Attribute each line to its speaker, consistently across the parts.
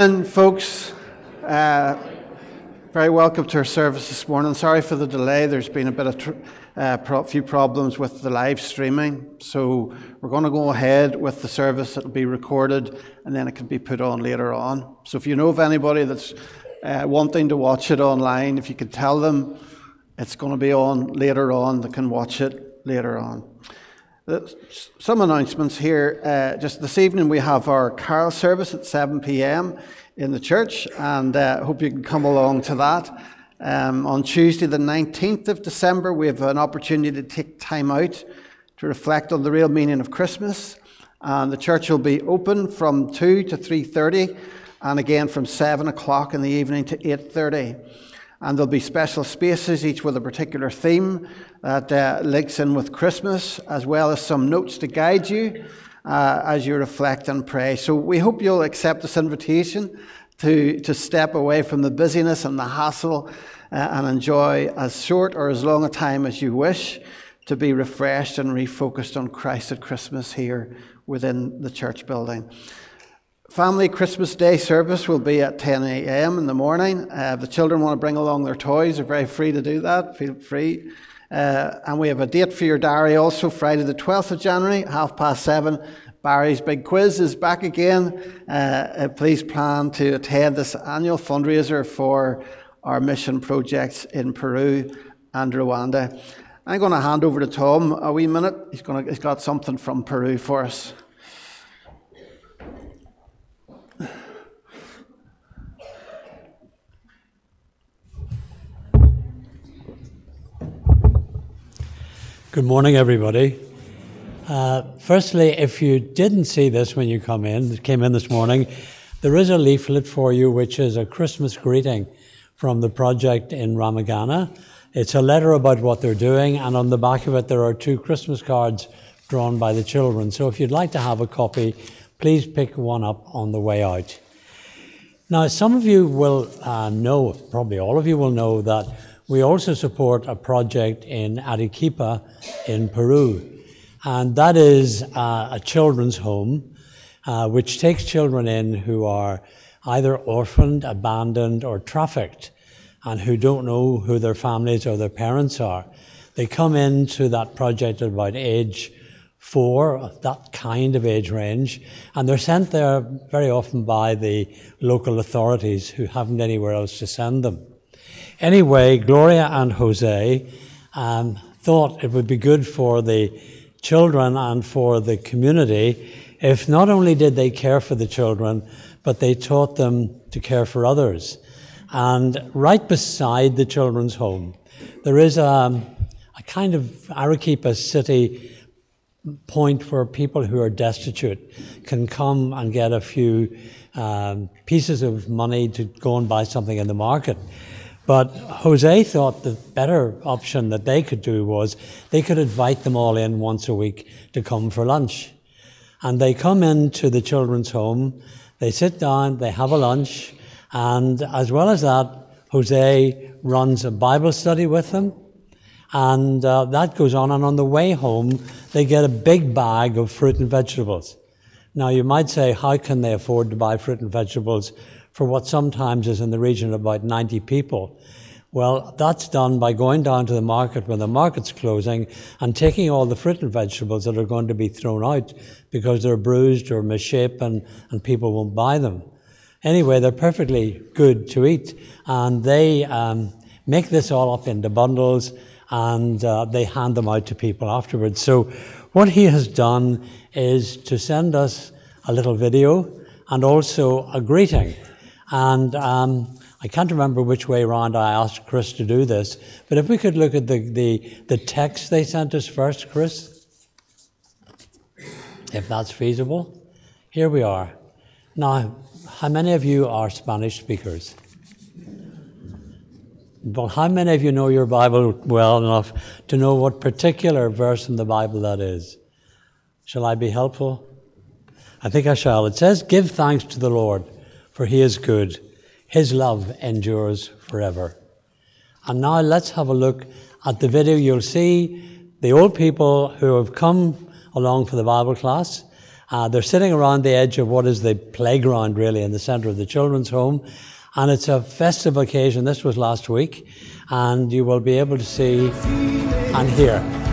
Speaker 1: And folks, uh, very welcome to our service this morning. Sorry for the delay. There's been a bit of tr- uh, pro- few problems with the live streaming, so we're going to go ahead with the service. It'll be recorded, and then it can be put on later on. So if you know of anybody that's uh, wanting to watch it online, if you could tell them it's going to be on later on, they can watch it later on. Some announcements here. Uh, just this evening, we have our carol service at 7 p.m. in the church, and I uh, hope you can come along to that. Um, on Tuesday, the 19th of December, we have an opportunity to take time out to reflect on the real meaning of Christmas. And the church will be open from 2 to 3.30 and again from 7 o'clock in the evening to 8.30 and there'll be special spaces, each with a particular theme that uh, links in with Christmas, as well as some notes to guide you uh, as you reflect and pray. So we hope you'll accept this invitation to, to step away from the busyness and the hassle uh, and enjoy as short or as long a time as you wish to be refreshed and refocused on Christ at Christmas here within the church building. Family Christmas Day service will be at 10 a.m. in the morning. Uh, if the children want to bring along their toys, they're very free to do that. Feel free. Uh, and we have a date for your diary also, Friday the 12th of January, half past seven. Barry's big quiz is back again. Uh, uh please plan to attend this annual fundraiser for our mission projects in Peru and Rwanda. I'm going to hand over to Tom a wee minute. He's, going to, he's got something from Peru for us.
Speaker 2: Good morning, everybody. Uh, firstly, if you didn't see this when you come in, came in this morning, there is a leaflet for you which is a Christmas greeting from the project in Rwamagana. It's a letter about what they're doing, and on the back of it, there are two Christmas cards drawn by the children. So if you'd like to have a copy, please pick one up on the way out. Now, some of you will uh, know, probably all of you will know, that we also support a project in Arequipa in Peru, and that is uh, a children's home uh, which takes children in who are either orphaned, abandoned, or trafficked, and who don't know who their families or their parents are. They come into that project at about age four, that kind of age range, and they're sent there very often by the local authorities who haven't anywhere else to send them. Anyway, Gloria and Jose um, thought it would be good for the children and for the community if not only did they care for the children, but they taught them to care for others. And right beside the children's home, there is a, a kind of Arequipa city point where people who are destitute can come and get a few um, pieces of money to go and buy something in the market. But Jose thought the better option that they could do was they could invite them all in once a week to come for lunch. And they come into the children's home, they sit down, they have a lunch, and as well as that, Jose runs a Bible study with them. And uh, that goes on, and on the way home, they get a big bag of fruit and vegetables. Now, you might say, how can they afford to buy fruit and vegetables for what sometimes is in the region of about 90 people. Well, that's done by going down to the market when the market's closing and taking all the fruit and vegetables that are going to be thrown out because they're bruised or misshapen and people won't buy them. Anyway, they're perfectly good to eat and they um, make this all up into bundles and uh, they hand them out to people afterwards. So, what he has done is to send us a little video and also a greeting. And um, I can't remember which way around I asked Chris to do this, but if we could look at the, the, the text they sent us first, Chris, if that's feasible. Here we are. Now, how many of you are Spanish speakers? But how many of you know your Bible well enough to know what particular verse in the Bible that is? Shall I be helpful? I think I shall. It says, Give thanks to the Lord for he is good. His love endures forever. And now let's have a look at the video. You'll see the old people who have come along for the Bible class, Uh, they're sitting around the edge of what is the playground, really, in the centre of the children's home. And it's a festive occasion. This was last week. And you will be able to see and hear.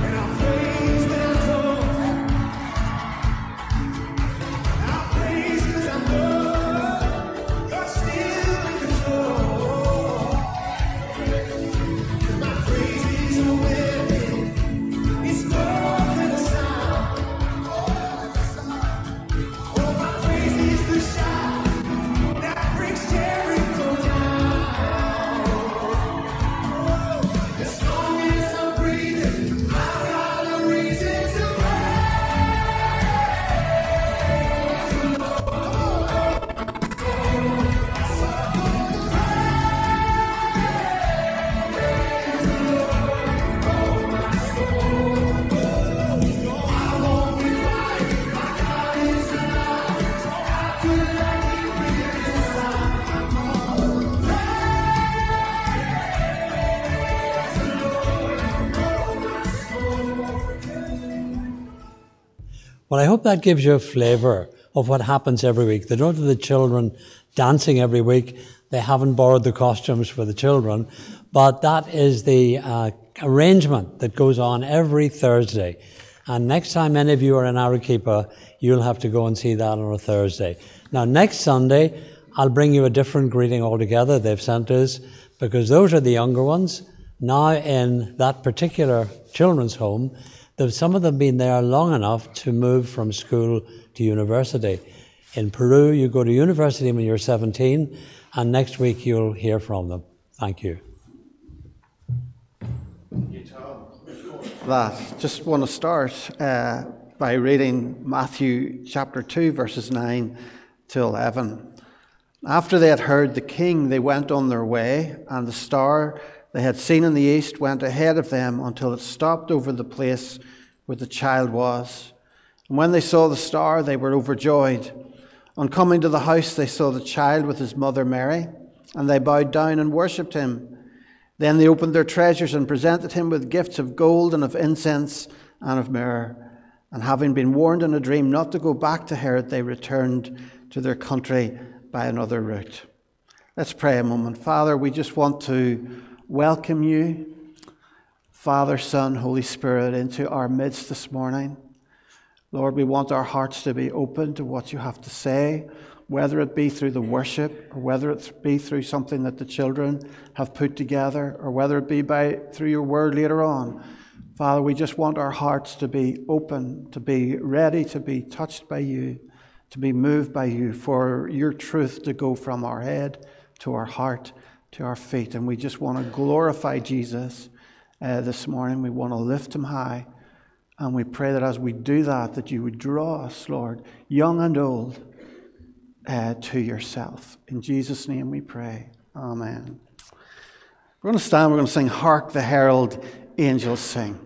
Speaker 2: Hope that gives you a flavour of what happens every week. They don't have the children dancing every week. They haven't borrowed the costumes for the children. But that is the uh, arrangement that goes on every Thursday. And next time any of you are in Arequipa, you'll have to go and see that on a Thursday. Now, next Sunday, I'll bring you a different greeting altogether they've sent us because those are the younger ones. Now, in that particular children's home, some of them been there long enough to move from school to university. In Peru, you go to university when you're 17, and next week you'll hear from them. Thank you.
Speaker 1: That just want to start uh, by reading Matthew chapter 2, verses 9 to 11. After they had heard the king, they went on their way, and the star they had seen in the east went ahead of them until it stopped over the place where the child was. And when they saw the star, they were overjoyed. On coming to the house, they saw the child with his mother Mary, and they bowed down and worshipped him. Then they opened their treasures and presented him with gifts of gold and of incense and of myrrh. And having been warned in a dream not to go back to Herod, they returned to their country by another route. Let's pray a moment. Father, we just want to welcome you Father, Son, Holy Spirit, into our midst this morning. Lord, we want our hearts to be open to what you have to say, whether it be through the worship, or whether it be through something that the children have put together, or whether it be by through your word later on. Father, we just want our hearts to be open, to be ready to be touched by you, to be moved by you, for your truth to go from our head to our heart to our feet. And we just want to glorify Jesus uh, this morning. We want to lift him high. And we pray that as we do that, that you would draw us, Lord, young and old, uh, to yourself. In Jesus' name we pray. Amen. We're going to stand, we're going to sing, Hark the Herald Angels Sing.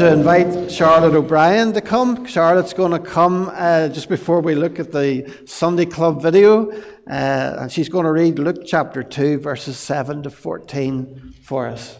Speaker 1: To invite Charlotte O'Brien to come. Charlotte's going to come uh, just before we look at the Sunday Club video, uh, and she's going to read Luke chapter 2, verses 7 to 14 for us.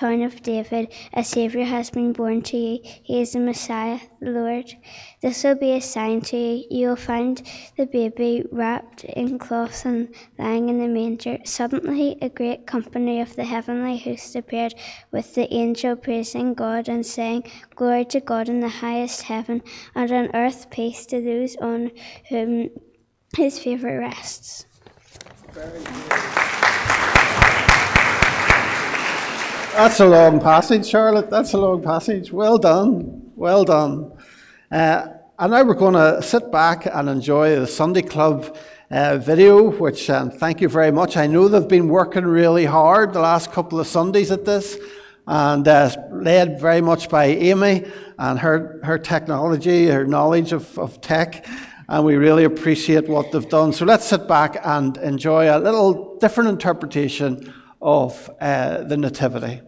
Speaker 3: town of David, a Saviour has been born to you. He is the Messiah, the Lord. This will be a sign to you. You will find the baby wrapped in cloths and lying in the manger. Suddenly, a great company of the heavenly host appeared with the angel praising God and saying, Glory to God in the highest heaven, and on earth peace to those on whom his favour rests.
Speaker 1: That's a long passage, Charlotte. That's a long passage. Well done. Well done. Uh, and now we're going to sit back and enjoy the Sunday Club uh, video, which um, thank you very much. I know they've been working really hard the last couple of Sundays at this, and uh, led very much by Amy and her, her technology, her knowledge of, of tech, and we really appreciate what they've done. So let's sit back and enjoy a little different interpretation of uh, the Nativity.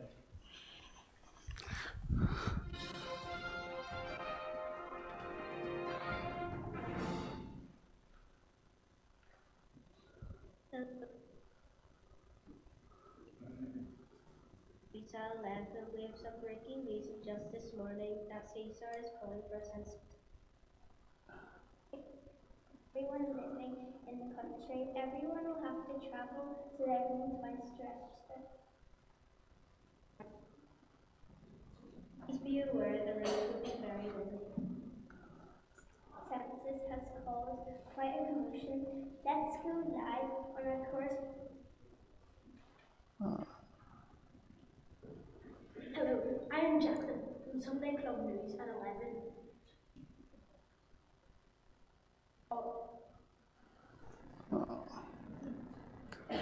Speaker 4: We saw land the waves of breaking news just this morning that Caesar is calling for census.
Speaker 3: Everyone living in the country, everyone will have to travel to their twice to register.
Speaker 4: Please be aware the roads will be very windy.
Speaker 3: Census has caused quite a commotion. Let's go live on our course.
Speaker 4: Hello, I am Jackson from Sunday Club News at 11. Oh, when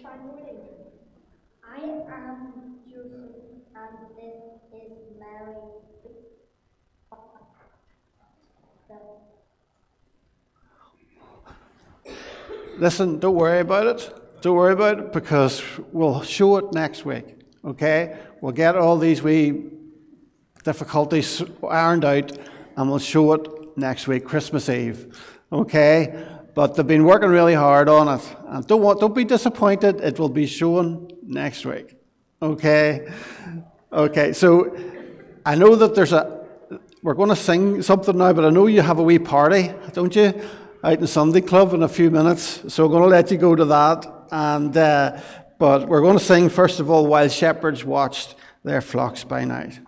Speaker 4: try.
Speaker 3: I am Joseph, and this is Mary.
Speaker 1: Listen, don't worry about it. Don't worry about it because we'll show it next week. Okay? We'll get all these wee difficulties ironed out and we'll show it next week, Christmas Eve. Okay? But they've been working really hard on it. And don't, want, don't be disappointed, it will be shown next week. Okay? Okay, so I know that there's a. We're going to sing something now, but I know you have a wee party, don't you? Out in Sunday Club in a few minutes. So I'm going to let you go to that. And, uh, but we're going to sing, first of all, While Shepherds Watched Their Flocks by Night.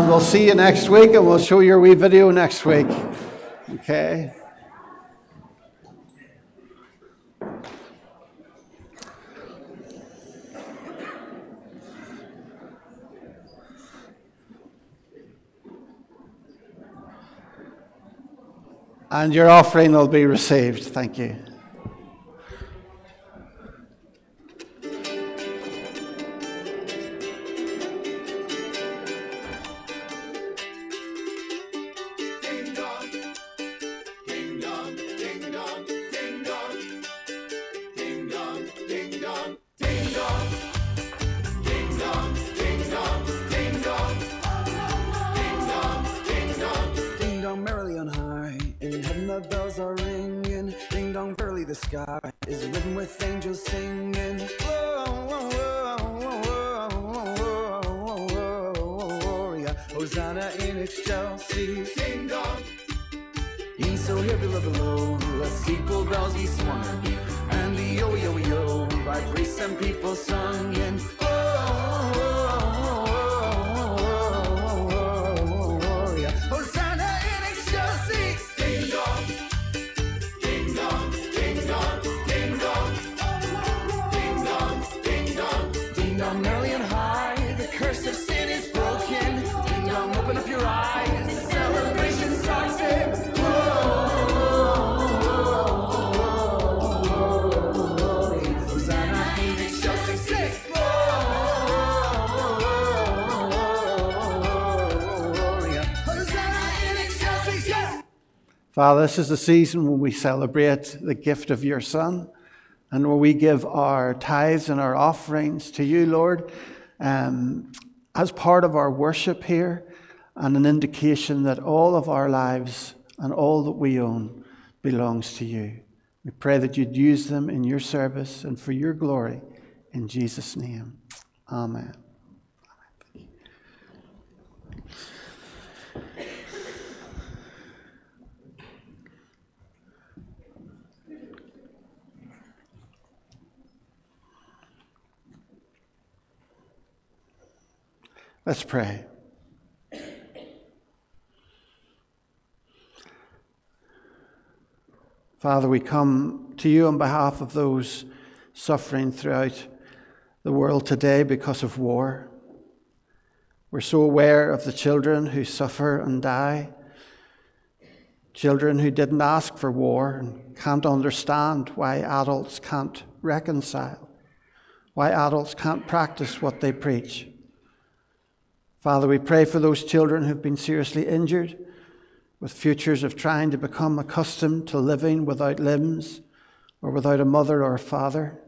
Speaker 1: And we'll see you next week and we'll show your wee video next week. Okay. And your offering will be received. Thank you.
Speaker 5: In so here below below, let steeple bells be swung, and the yo yo yo by priests and people sung. Oh, oh,
Speaker 1: Father, this is the season when we celebrate the gift of your Son and where we give our tithes and our offerings to you, Lord, um, as part of our worship here and an indication that all of our lives and all that we own belongs to you. We pray that you'd use them in your service and for your glory. In Jesus' name, amen. Let's pray. Father, we come to you on behalf of those suffering throughout the world today because of war. We're so aware of the children who suffer and die, children who didn't ask for war and can't understand why adults can't reconcile, why adults can't practice what they preach. Father, we pray for those children who've been seriously injured, with futures of trying to become accustomed to living without limbs or without a mother or a father.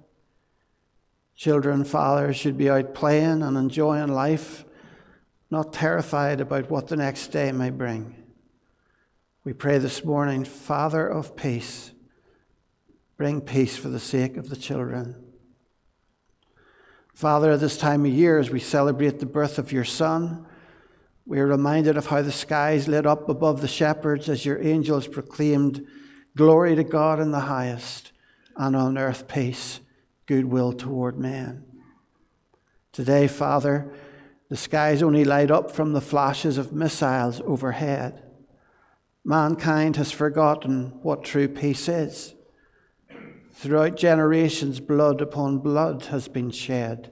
Speaker 1: Children, fathers should be out playing and enjoying life, not terrified about what the next day may bring. We pray this morning, Father of peace, bring peace for the sake of the children. Father, at this time of year, as we celebrate the birth of your Son, we are reminded of how the skies lit up above the shepherds as your angels proclaimed, Glory to God in the highest, and on earth peace, goodwill toward men. Today, Father, the skies only light up from the flashes of missiles overhead. Mankind has forgotten what true peace is. Throughout generations, blood upon blood has been shed.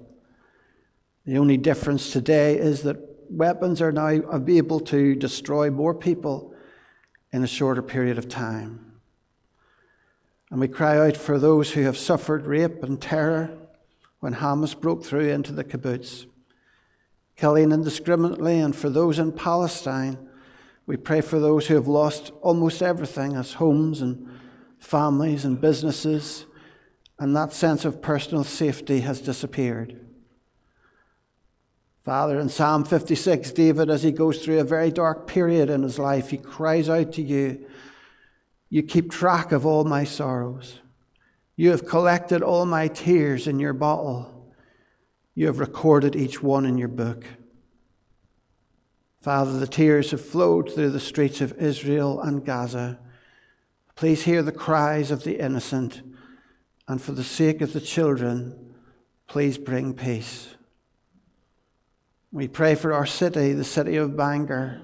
Speaker 1: The only difference today is that weapons are now able to destroy more people in a shorter period of time. And we cry out for those who have suffered rape and terror when Hamas broke through into the kibbutz, killing indiscriminately, and for those in Palestine. We pray for those who have lost almost everything as homes and families and businesses, and that sense of personal safety has disappeared. Father, in Psalm 56, David, as he goes through a very dark period in his life, he cries out to you, You keep track of all my sorrows. You have collected all my tears in your bottle. You have recorded each one in your book. Father, the tears have flowed through the streets of Israel and Gaza. Please hear the cries of the innocent, and for the sake of the children, please bring peace. We pray for our city, the city of Bangor,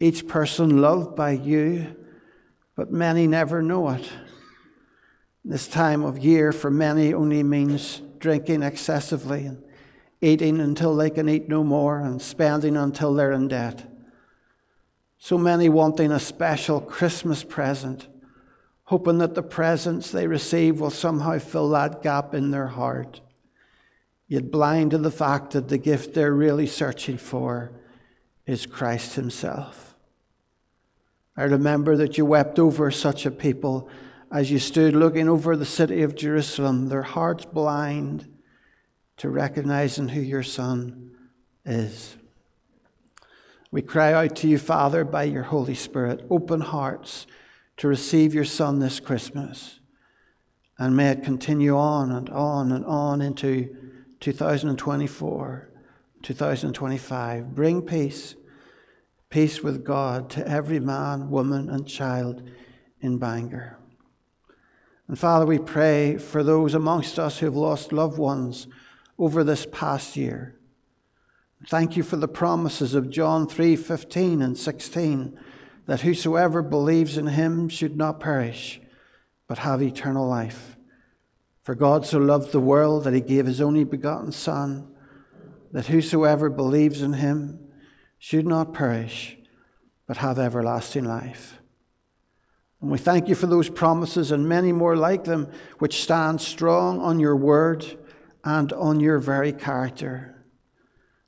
Speaker 1: each person loved by you, but many never know it. This time of year for many only means drinking excessively and eating until they can eat no more and spending until they're in debt. So many wanting a special Christmas present, hoping that the presents they receive will somehow fill that gap in their heart yet blind to the fact that the gift they're really searching for is Christ Himself. I remember that you wept over such a people as you stood looking over the city of Jerusalem, their hearts blind to recognizing who your Son is. We cry out to you, Father, by your Holy Spirit, open hearts to receive your Son this Christmas. And may it continue on and on and on into 2024, 2025. Bring peace, peace with God to every man, woman, and child in Bangor. And Father, we pray for those amongst us who have lost loved ones over this past year. Thank you for the promises of John 3 15 and 16 that whosoever believes in him should not perish, but have eternal life. For God so loved the world that he gave his only begotten Son, that whosoever believes in him should not perish, but have everlasting life. And we thank you for those promises and many more like them, which stand strong on your word and on your very character.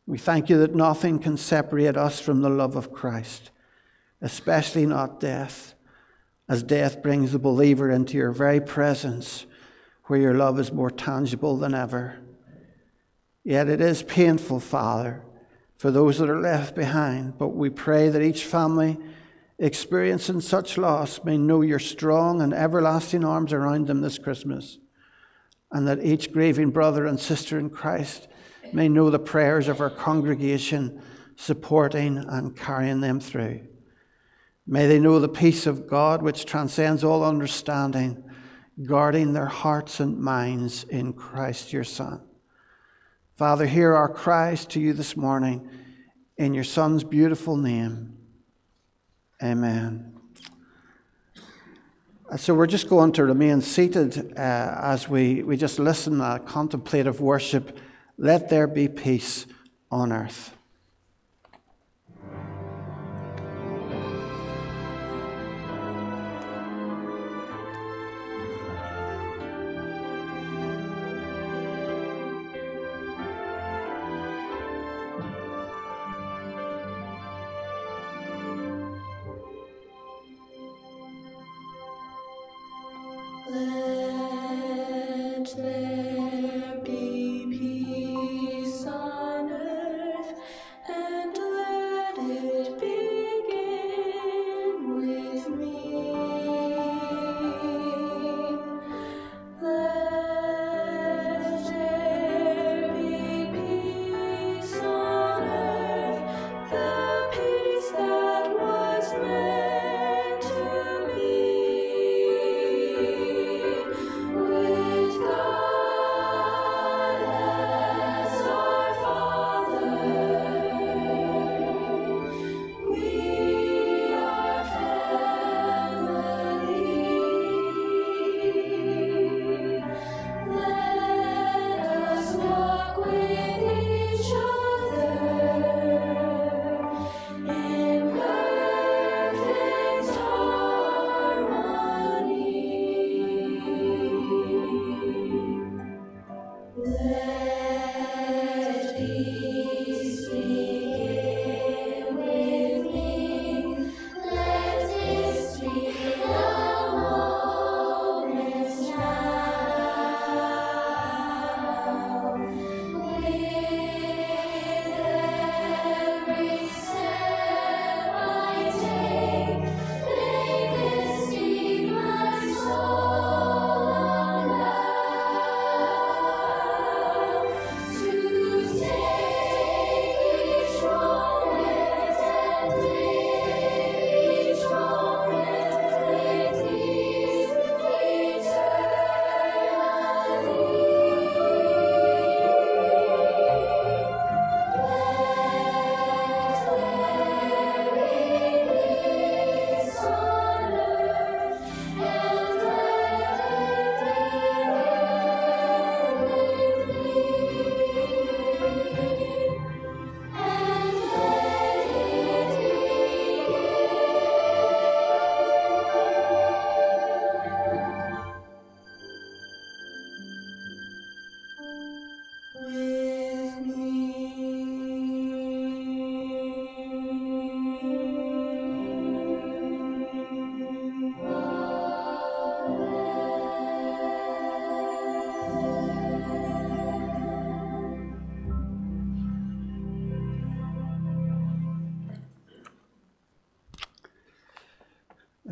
Speaker 1: We thank you that nothing can separate us from the love of Christ, especially not death, as death brings the believer into your very presence where your love is more tangible than ever. Yet it is painful, Father, for those that are left behind, but we pray that each family experiencing such loss may know your strong and everlasting arms around them this Christmas, and that each grieving brother and sister in Christ may know the prayers of our congregation supporting and carrying them through. May they know the peace of God which transcends all understanding guarding their hearts and minds in Christ your Son. Father, hear our cries to you this morning in your Son's beautiful name. Amen. Uh, so we're just going to remain seated uh, as we, we just listen to contemplative worship. Let there be peace on earth.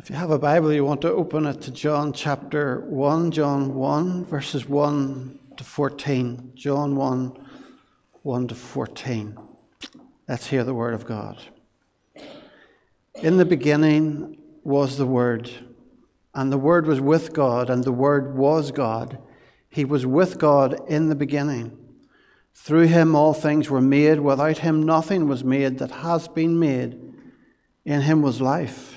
Speaker 1: If you have a Bible, you want to open it to John chapter 1, John 1, verses 1 to 14. John 1, 1 to 14. Let's hear the word of God. In the beginning was the Word, and the Word was with God, and the Word was God. He was with God in the beginning. Through him all things were made. Without him nothing was made that has been made. In him was life,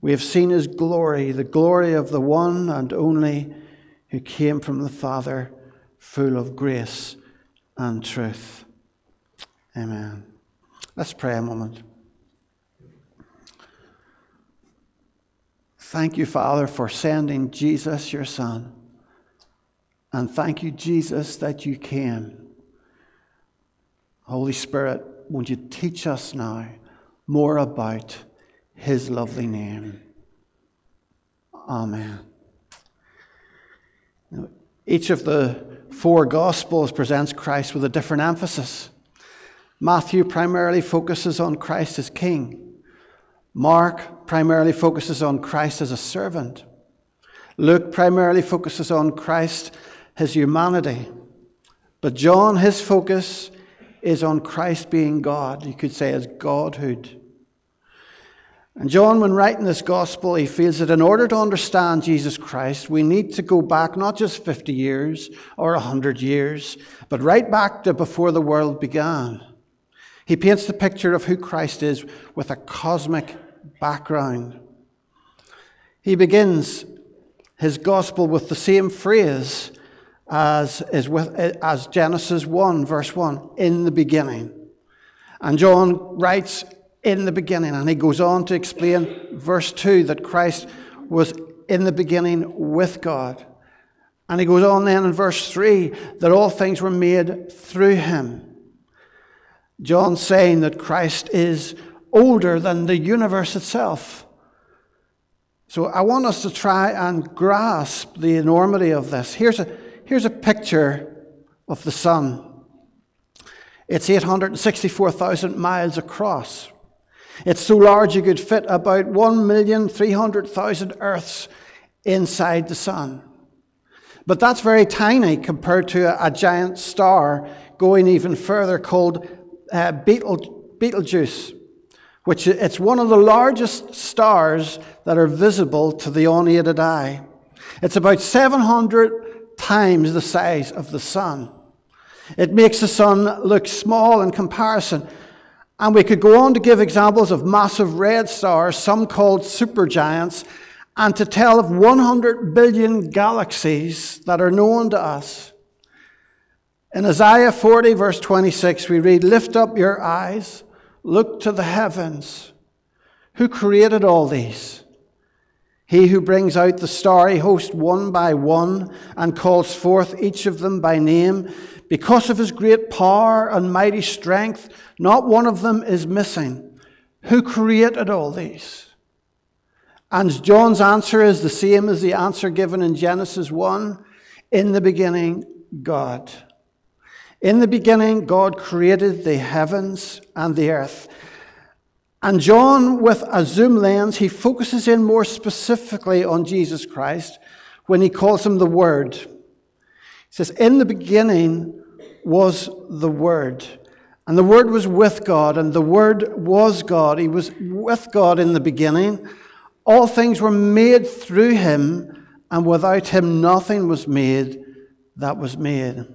Speaker 1: We have seen his glory, the glory of the one and only who came from the Father, full of grace and truth. Amen. Let's pray a moment. Thank you, Father, for sending Jesus, your Son. And thank you, Jesus, that you came. Holy Spirit, won't you teach us now more about his lovely name? Amen. Each of the four Gospels presents Christ with a different emphasis. Matthew primarily focuses on Christ as king. Mark primarily focuses on Christ as a servant. Luke primarily focuses on Christ, his humanity. But John, his focus is on Christ being God. You could say as Godhood. And John, when writing this gospel, he feels that in order to understand Jesus Christ, we need to go back not just 50 years or 100 years, but right back to before the world began. He paints the picture of who Christ is with a cosmic background. He begins his gospel with the same phrase as, is with, as Genesis 1, verse 1, in the beginning. And John writes in the beginning. And he goes on to explain, verse 2, that Christ was in the beginning with God. And he goes on then in verse 3 that all things were made through him. John saying that Christ is older than the universe itself. So I want us to try and grasp the enormity of this. Here's a, here's a picture of the sun. It's 864,000 miles across. It's so large you could fit about 1,300,000 Earths inside the sun. But that's very tiny compared to a, giant star going even further called uh, Betelgeuse, which it's one of the largest stars that are visible to the unaided eye. It's about 700 times the size of the sun. It makes the sun look small in comparison, and we could go on to give examples of massive red stars, some called supergiants, and to tell of 100 billion galaxies that are known to us. In Isaiah 40, verse 26, we read, Lift up your eyes, look to the heavens. Who created all these? He who brings out the starry host one by one and calls forth each of them by name. Because of his great power and mighty strength, not one of them is missing. Who created all these? And John's answer is the same as the answer given in Genesis 1 In the beginning, God. In the beginning, God created the heavens and the earth. And John, with a zoom lens, he focuses in more specifically on Jesus Christ when he calls him the Word. He says, In the beginning was the Word. And the Word was with God, and the Word was God. He was with God in the beginning. All things were made through him, and without him nothing was made that was made.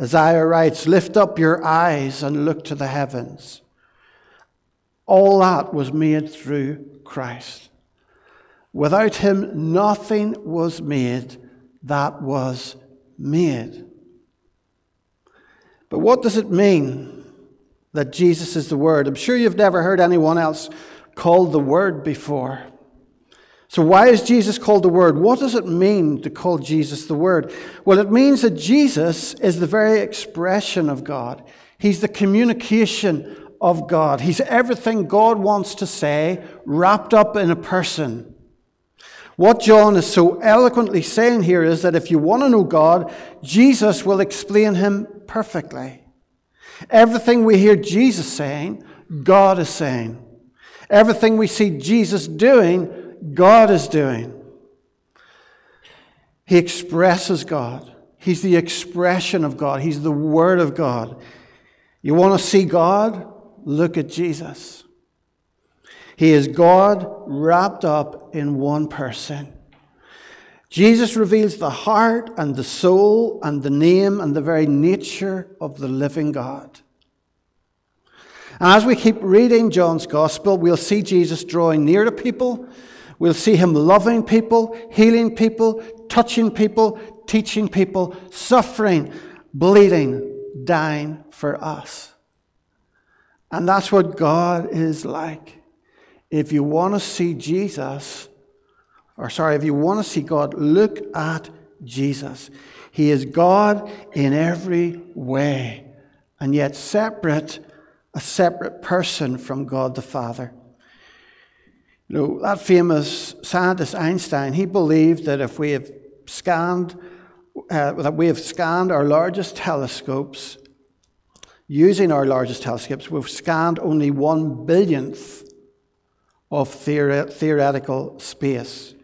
Speaker 1: Isaiah writes, Lift up your eyes and look to the heavens. All that was made through Christ. Without him, nothing was made that was made. But what does it mean that Jesus is the Word? I'm sure you've never heard anyone else called the Word before. So, why is Jesus called the Word? What does it mean to call Jesus the Word? Well, it means that Jesus is the very expression of God. He's the communication of God. He's everything God wants to say wrapped up in a person. What John is so eloquently saying here is that if you want to know God, Jesus will explain him perfectly. Everything we hear Jesus saying, God is saying. Everything we see Jesus doing, God is doing. He expresses God. He's the expression of God. He's the Word of God. You want to see God? Look at Jesus. He is God wrapped up in one person. Jesus reveals the heart and the soul and the name and the very nature of the living God. And as we keep reading John's Gospel, we'll see Jesus drawing near to people. We'll see him loving people, healing people, touching people, teaching people, suffering, bleeding, dying for us. And that's what God is like. If you want to see Jesus, or sorry, if you want to see God, look at Jesus. He is God in every way, and yet separate, a separate person from God the Father. You know, that famous scientist Einstein, he believed that if we have scanned, uh, that we have scanned our largest telescopes, using our largest telescopes, we've scanned only one billionth of theore- theoretical space.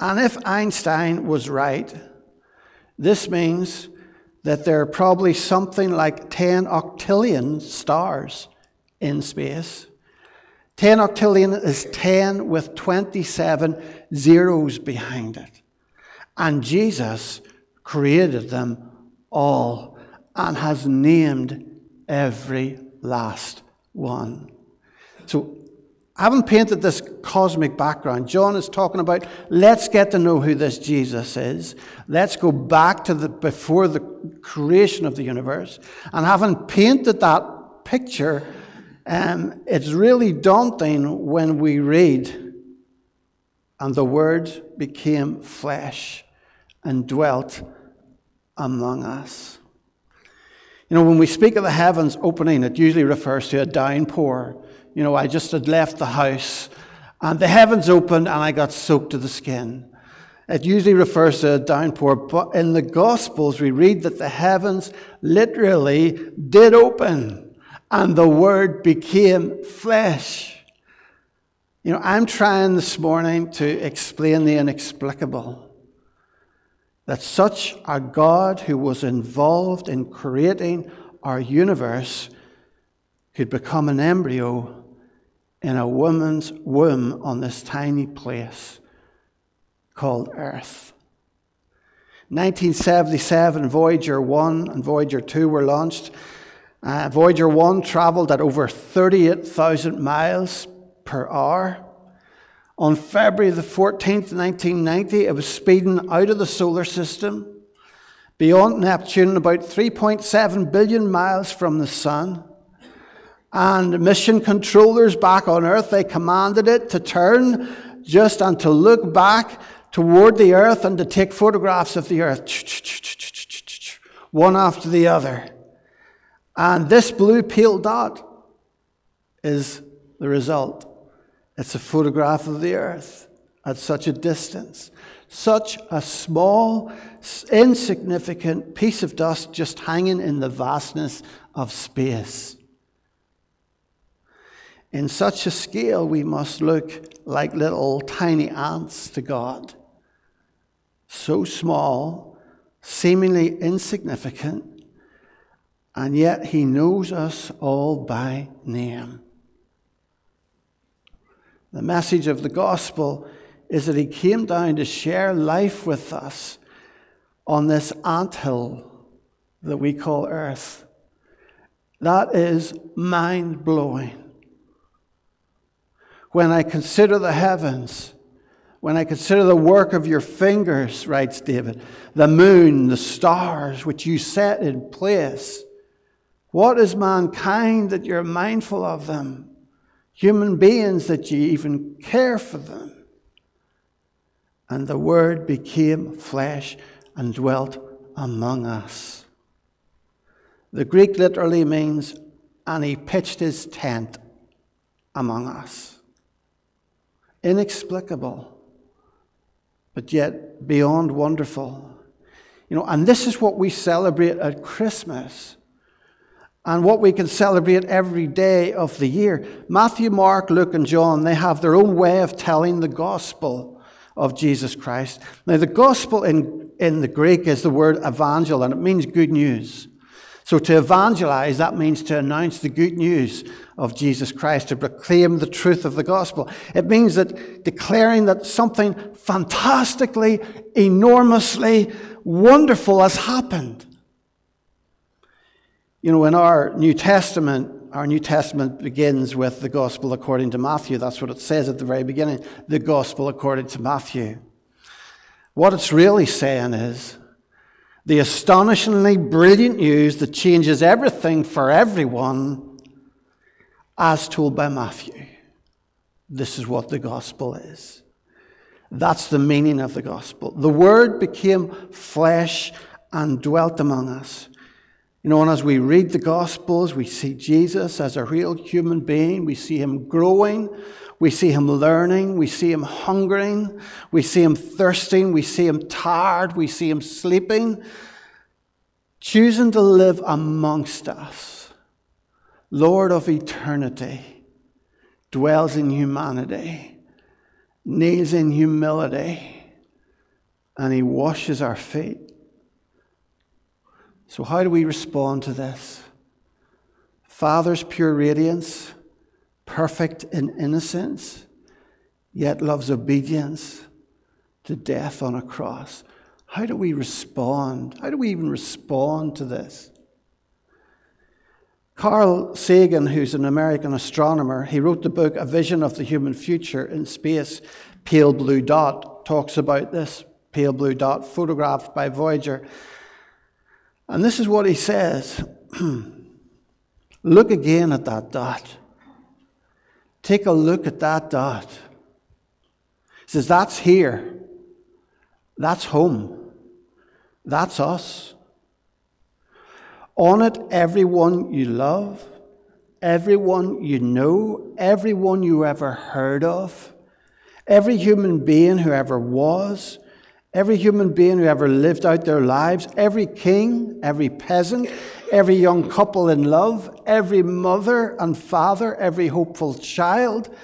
Speaker 1: And if Einstein was right, this means that there are probably something like 10 octillion stars in space. 10 octillion is 10 with 27 zeros behind it. And Jesus created them all and has named every last one. So I haven't painted this cosmic background. John is talking about let's get to know who this Jesus is. Let's go back to the before the creation of the universe. And having painted that picture, um, it's really daunting when we read, and the Word became flesh and dwelt among us. You know, when we speak of the heavens opening, it usually refers to a downpour you know, I just had left the house and the heavens opened and I got soaked to the skin. It usually refers to a downpour, but in the Gospels we read that the heavens literally did open and the Word became flesh. You know, I'm trying this morning to explain the inexplicable. That such a God who was involved in creating our universe could become an embryo in a woman's womb on this tiny place called Earth. 1977, Voyager 1 and Voyager 2 were launched. Uh, Voyager 1 traveled at over 38,000 miles per hour. On February the 14th, 1990, it was speeding out of the solar system, beyond Neptune, about 3.7 billion miles from the Sun. And mission controllers back on Earth, they commanded it to turn just and to look back toward the Earth and to take photographs of the Earth, one after the other. And this blue pale dot is the result. It's a photograph of the Earth at such a distance. Such a small, insignificant piece of dust just hanging in the vastness of space. In such a scale, we must look like little tiny ants to God. So small, seemingly insignificant, and yet He knows us all by name. The message of the gospel is that he came down to share life with us on this anthill that we call earth. That is mind blowing. When I consider the heavens, when I consider the work of your fingers, writes David, the moon, the stars which you set in place, what is mankind that you're mindful of them? Human beings that you even care for them. And the Word became flesh and dwelt among us. The Greek literally means, and he pitched his tent among us inexplicable, but yet beyond wonderful. You know, and this is what we celebrate at Christmas and what we can celebrate every day of the year. Matthew, Mark, Luke, and John, they have their own way of telling the gospel of Jesus Christ. Now, the gospel in, in the Greek is the word evangel, and it means good news. So to evangelize, that means to announce the good news of Jesus Christ, to proclaim the truth of the gospel. It means that declaring that something fantastically, enormously wonderful has happened. You know, in our New Testament, our New Testament begins with the gospel according to Matthew. That's what it says at the very beginning the gospel according to Matthew. What it's really saying is, the astonishingly brilliant news that changes everything for everyone, as told by Matthew. This is what the gospel is. That's the meaning of the gospel. The Word became flesh and dwelt among us. You know, and as we read the Gospels, we see Jesus as a real human being. We see him growing. We see him learning. We see him hungering. We see him thirsting. We see him tired. We see him sleeping. Choosing to live amongst us. Lord of eternity, dwells in humanity, kneels in humility, and he washes our feet. So, how do we respond to this? Father's pure radiance, perfect in innocence, yet loves obedience to death on a cross. How do we respond? How do we even respond to this? Carl Sagan, who's an American astronomer, he wrote the book A Vision of the Human Future in Space, Pale Blue Dot, talks about this pale blue dot photographed by Voyager. And this is what he says Look again at that dot. Take a look at that dot. He says, That's here. That's home. That's us. On it, everyone you love, everyone you know, everyone you ever heard of, every human being who ever was, Every human being who ever lived out their lives, every king, every peasant, every young couple in love, every mother and father, every hopeful child,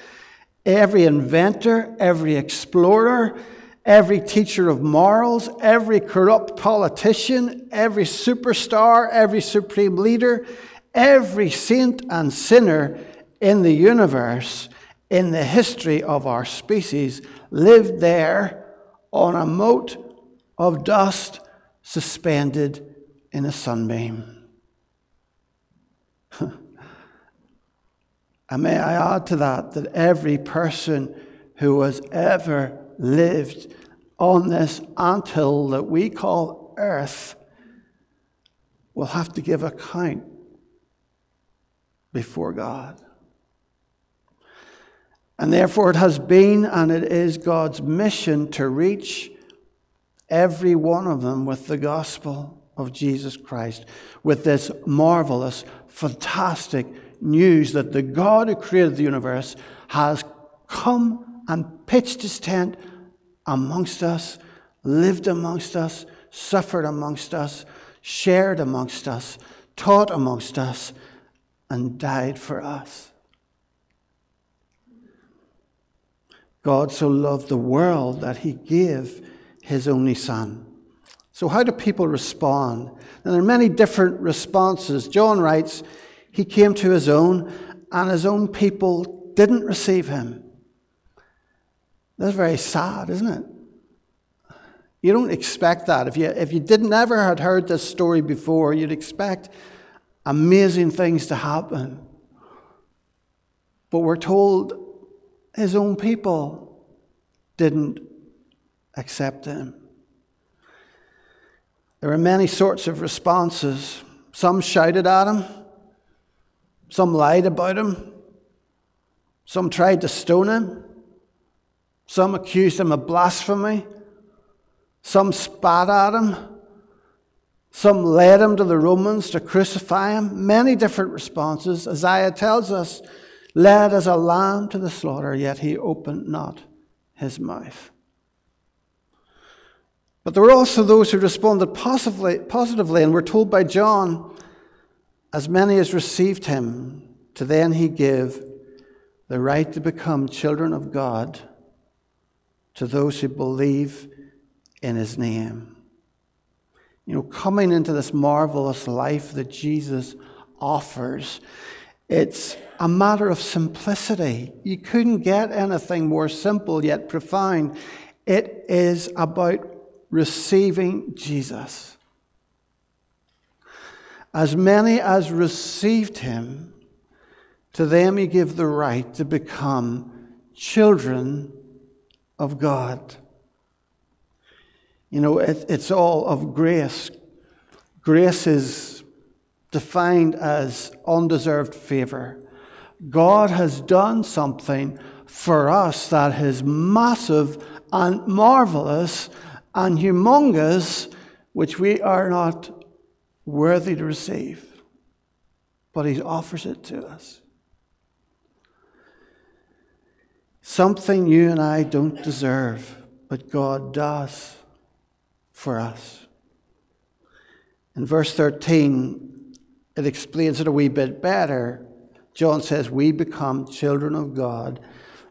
Speaker 1: every inventor, every explorer, every teacher of morals, every corrupt politician, every superstar, every supreme leader, every saint and sinner in the universe, in the history of our species, lived there on a mote of dust suspended in a sunbeam. and may I add to that that every person who has ever lived on this anthill that we call earth will have to give account before God. And therefore, it has been and it is God's mission to reach every one of them with the gospel of Jesus Christ, with this marvelous, fantastic news that the God who created the universe has come and pitched his tent amongst us, lived amongst us, suffered amongst us, shared amongst us, taught amongst us, and died for us. God so loved the world that he gave his only Son. So, how do people respond? Now, there are many different responses. John writes, He came to his own, and his own people didn't receive him. That's very sad, isn't it? You don't expect that. If you, if you did never had heard this story before, you'd expect amazing things to happen. But we're told his own people didn't accept him. There were many sorts of responses. Some shouted at him, some lied about him, some tried to stone him, some accused him of blasphemy. Some spat at him. Some led him to the Romans to crucify him. Many different responses. Isaiah tells us, led as a lamb to the slaughter, yet he opened not his mouth. But there were also those who responded positively, positively and were told by John, as many as received him, to then he gave the right to become children of God to those who believe in his name. You know, coming into this marvelous life that Jesus offers, it's a matter of simplicity. You couldn't get anything more simple yet profound. It is about receiving Jesus. As many as received him, to them he gave the right to become children of God. You know, it, it's all of grace. Grace is defined as undeserved favor. God has done something for us that is massive and marvelous and humongous, which we are not worthy to receive. But He offers it to us. Something you and I don't deserve, but God does for us. In verse 13, it explains it a wee bit better. John says, We become children of God,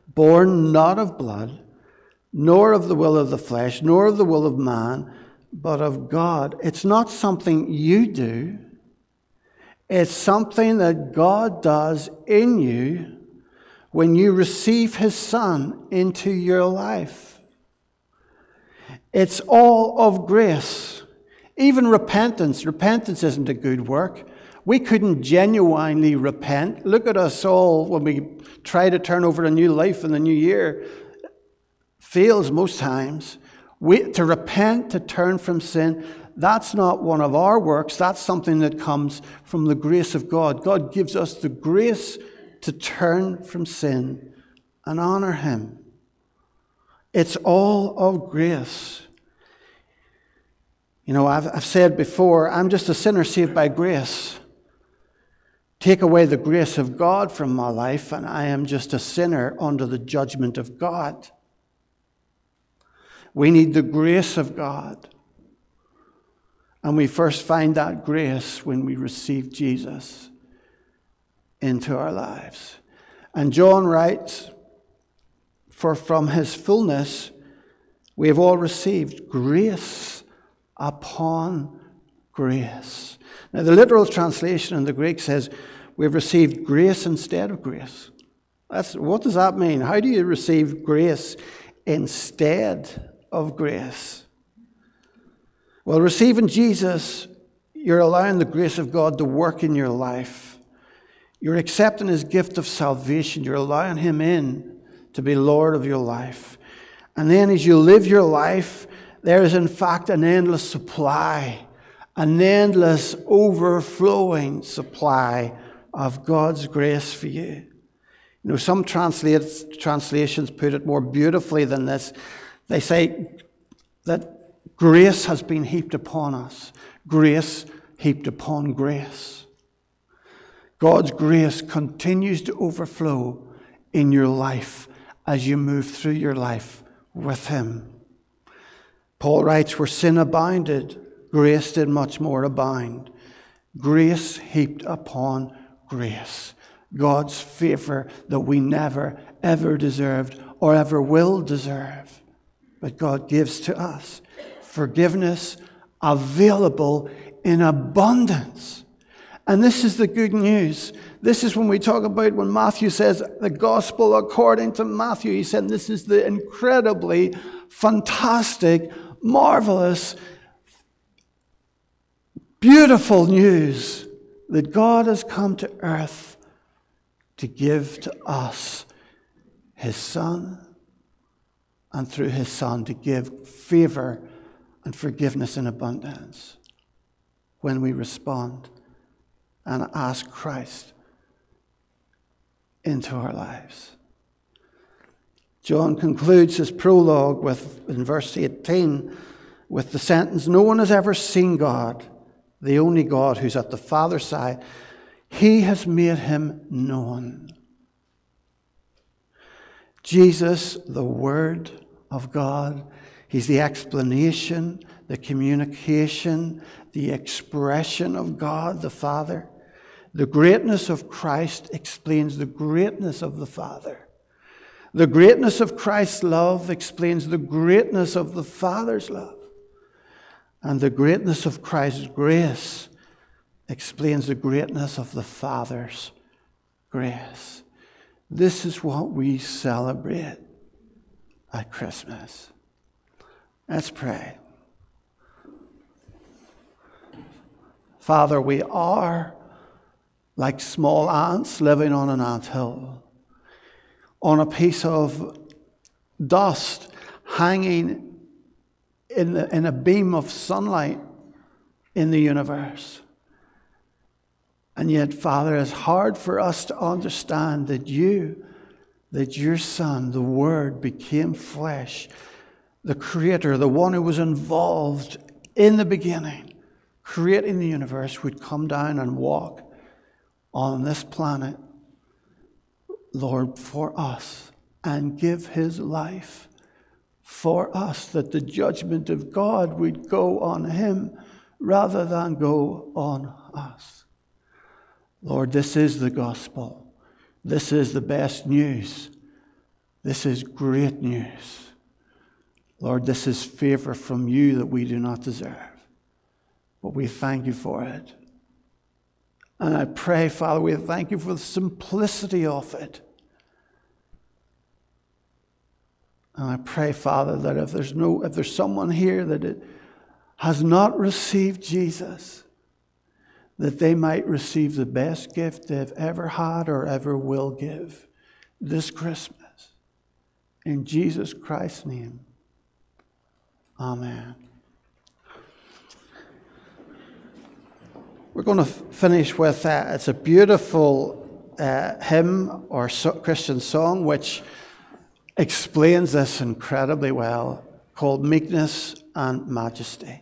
Speaker 1: born not of blood, nor of the will of the flesh, nor of the will of man, but of God. It's not something you do, it's something that God does in you when you receive His Son into your life. It's all of grace. Even repentance. Repentance isn't a good work. We couldn't genuinely repent. Look at us all when we try to turn over a new life in the new year. Fails most times. We, to repent, to turn from sin, that's not one of our works. That's something that comes from the grace of God. God gives us the grace to turn from sin and honor Him. It's all of grace. You know, I've, I've said before, I'm just a sinner saved by grace. Take away the grace of God from my life, and I am just a sinner under the judgment of God. We need the grace of God. And we first find that grace when we receive Jesus into our lives. And John writes, for from his fullness we have all received grace upon grace. Now, the literal translation in the Greek says we've received grace instead of grace. That's, what does that mean? How do you receive grace instead of grace? Well, receiving Jesus, you're allowing the grace of God to work in your life. You're accepting his gift of salvation. You're allowing him in to be Lord of your life. And then as you live your life, there is in fact an endless supply, an endless overflowing supply of God's grace for you. You know, some translations put it more beautifully than this. They say that grace has been heaped upon us, grace heaped upon grace. God's grace continues to overflow in your life as you move through your life with Him. Paul writes, Where sin abounded, grace did much more abound. Grace heaped upon grace. God's favor that we never, ever deserved or ever will deserve. But God gives to us forgiveness available in abundance. And this is the good news. This is when we talk about when Matthew says the gospel according to Matthew. He said this is the incredibly fantastic, marvelous, beautiful news that God has come to earth to give to us his Son, and through his Son to give favor and forgiveness in abundance when we respond and ask Christ into our lives. John concludes his prologue with, in verse 18 with the sentence No one has ever seen God, the only God who's at the Father's side. He has made him known. Jesus, the Word of God, He's the explanation, the communication, the expression of God the Father. The greatness of Christ explains the greatness of the Father. The greatness of Christ's love explains the greatness of the Father's love. And the greatness of Christ's grace explains the greatness of the Father's grace. This is what we celebrate at Christmas. Let's pray. Father, we are like small ants living on an ant hill, on a piece of dust hanging in, the, in a beam of sunlight in the universe. And yet, Father, it's hard for us to understand that you, that your Son, the Word, became flesh, the Creator, the one who was involved in the beginning, creating the universe, would come down and walk on this planet, Lord, for us and give his life for us, that the judgment of God would go on him rather than go on us. Lord, this is the gospel. This is the best news. This is great news. Lord, this is favor from you that we do not deserve. But we thank you for it. And I pray, Father, we thank you for the simplicity of it. And I pray, Father, that if there's no, if there's someone here that it has not received Jesus, that they might receive the best gift they've ever had or ever will give this Christmas. In Jesus Christ's name, Amen. We're going to finish with uh, it's a beautiful uh, hymn or so- Christian song which explains this incredibly well called Meekness and Majesty.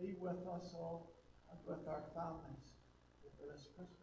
Speaker 1: Be with us all and with our families over this Christmas